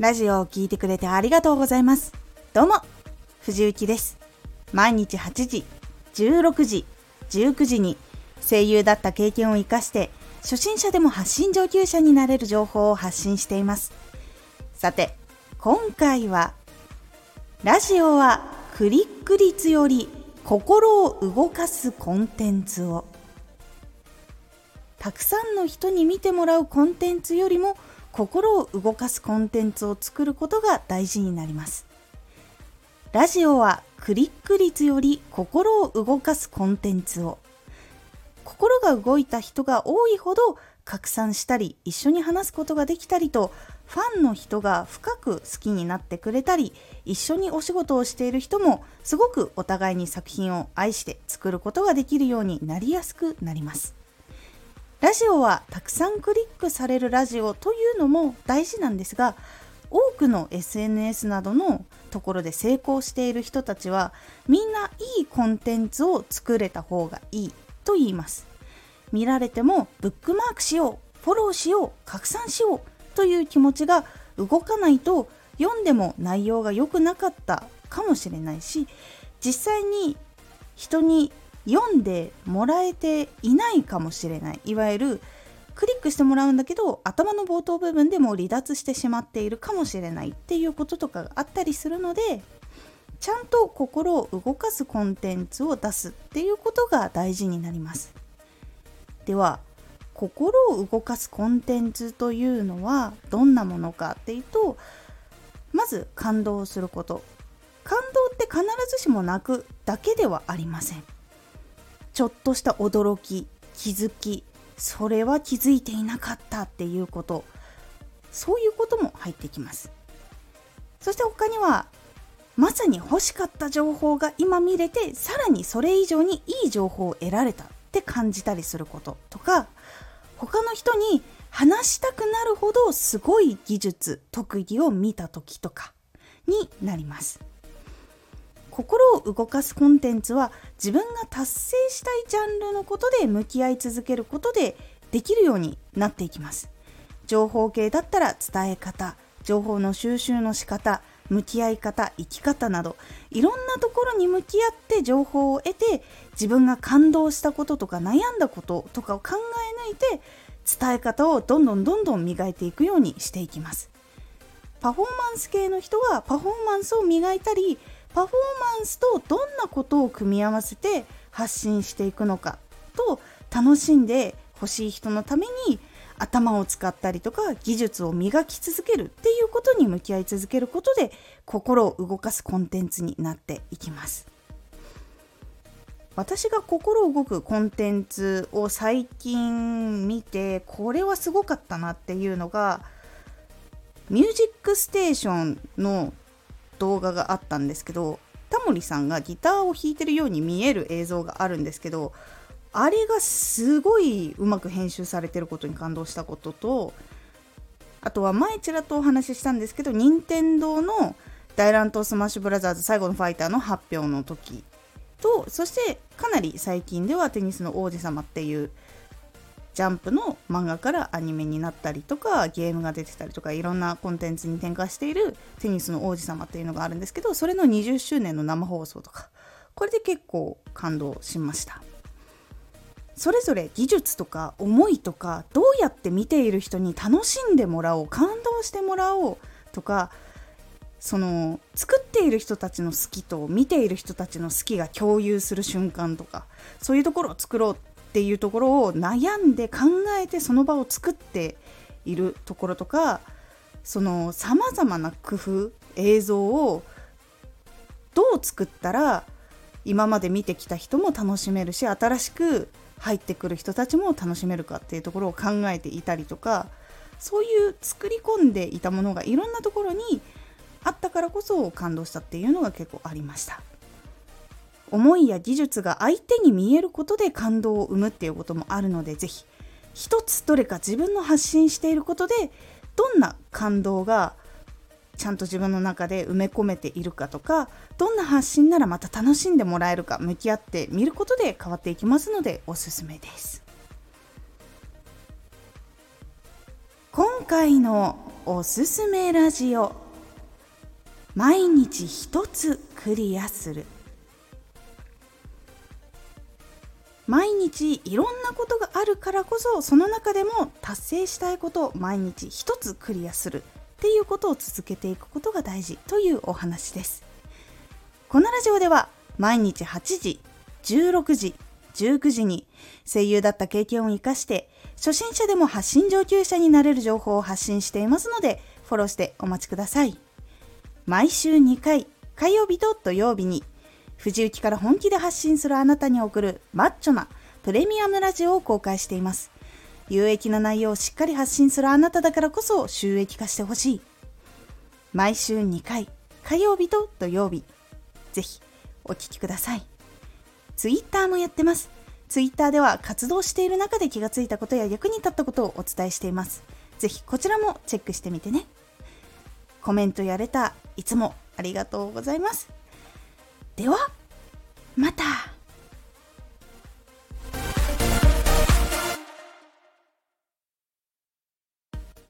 ラジオを聴いてくれてありがとうございます。どうも、藤幸です。毎日8時、16時、19時に声優だった経験を活かして、初心者でも発信上級者になれる情報を発信しています。さて、今回は、ラジオはクリック率より心を動かすコンテンツを。たくさんの人に見てもらうコンテンツよりも心を動かすコンテンツを作ることが大事になります。ラジオはクリック率より心を動かすコンテンツを。心が動いた人が多いほど拡散したり一緒に話すことができたりとファンの人が深く好きになってくれたり一緒にお仕事をしている人もすごくお互いに作品を愛して作ることができるようになりやすくなります。ラジオはたくさんクリックされるラジオというのも大事なんですが多くの SNS などのところで成功している人たちはみんないいコンテンツを作れた方がいいと言います。見られてもブックマークしようフォローしよう拡散しようという気持ちが動かないと読んでも内容が良くなかったかもしれないし実際に人に読んでもらえていないかもしれない。いわゆるクリックしてもらうんだけど頭の冒頭部分でもう離脱してしまっているかもしれないっていうこととかがあったりするのでちゃんと心を動かすコンテンツを出すっていうことが大事になります。では心を動かすコンテンツというのはどんなものかっていうとまず感動すること。感動って必ずしも泣くだけではありません。ちょっとした驚き気づきそれは気づいていなかったっていうこと。そういうことも入ってきます。そして他にはまさに欲しかった情報が今見れてさらにそれ以上にいい情報を得られたって感じたりすることとか他の人に話したくなるほどすごい技術特技を見た時とかになります。心を動かすコンテンツは自分が達成したいジャンルのことで向き合い続けることでできるようになっていきます。情報系だったら伝え方情報の収集の仕方向き合い方生き方などいろんなところに向き合って情報を得て自分が感動したこととか悩んだこととかを考え抜いて伝え方をどんどんどんどん磨いていくようにしていきます。パフォーマンス系の人はパフォーマンスを磨いたりパフォーマンスとどんなことを組み合わせて発信していくのかと楽しんでほしい人のために頭を使ったりとか技術を磨き続けるっていうことに向き合い続けることで心を動かすコンテンツになっていきます。私が心動くコンテンツを最近見てこれはすごかったなっていうのが「ミュージックステーション」の動画があったんですけどタモリさんがギターを弾いてるように見える映像があるんですけどあれがすごいうまく編集されてることに感動したこととあとは前ちらっとお話ししたんですけど任天堂の大乱闘スマッシュブラザーズ最後のファイターの発表の時とそしてかなり最近ではテニスの王子様っていうジャンプの漫画からアニメになったりとかゲームが出てたりとかいろんなコンテンツに転化しているテニスの王子様っていうのがあるんですけどそれの20周年の生放送とかこれで結構感動しました。それぞれ技術とか思いとかどうやって見ている人に楽しんでもらおう感動してもらおうとかその作っている人たちの好きと見ている人たちの好きが共有する瞬間とかそういうところを作ろうっっていうところを悩んで考えてその場を作っているところとかそのさまざまな工夫映像をどう作ったら今まで見てきた人も楽しめるし新しく入ってくる人たちも楽しめるかっていうところを考えていたりとかそういう作り込んでいたものがいろんなところにあったからこそ感動したっていうのが結構ありました。思いや技術が相手に見えることで感動を生むっていうこともあるので是非一つどれか自分の発信していることでどんな感動がちゃんと自分の中で埋め込めているかとかどんな発信ならまた楽しんでもらえるか向き合ってみることで変わっていきますのでおすすめです。今回のおすすめラジオ毎日一つクリアする。毎日いろんなことがあるからこそその中でも達成したいことを毎日一つクリアするっていうことを続けていくことが大事というお話です。このラジオでは毎日8時16時19時に声優だった経験を生かして初心者でも発信上級者になれる情報を発信していますのでフォローしてお待ちください。毎週2回火曜日と土曜日に藤雪から本気で発信するあなたに送るマッチョなプレミアムラジオを公開しています有益な内容をしっかり発信するあなただからこそ収益化してほしい毎週2回火曜日と土曜日ぜひお聴きくださいツイッターもやってます。ツイッターでは活動している中で気がついたことや役に立ったことをお伝えしています。ぜひこちらもチェックしてみてね。コメントやれたいつもありがとうございます。では、また。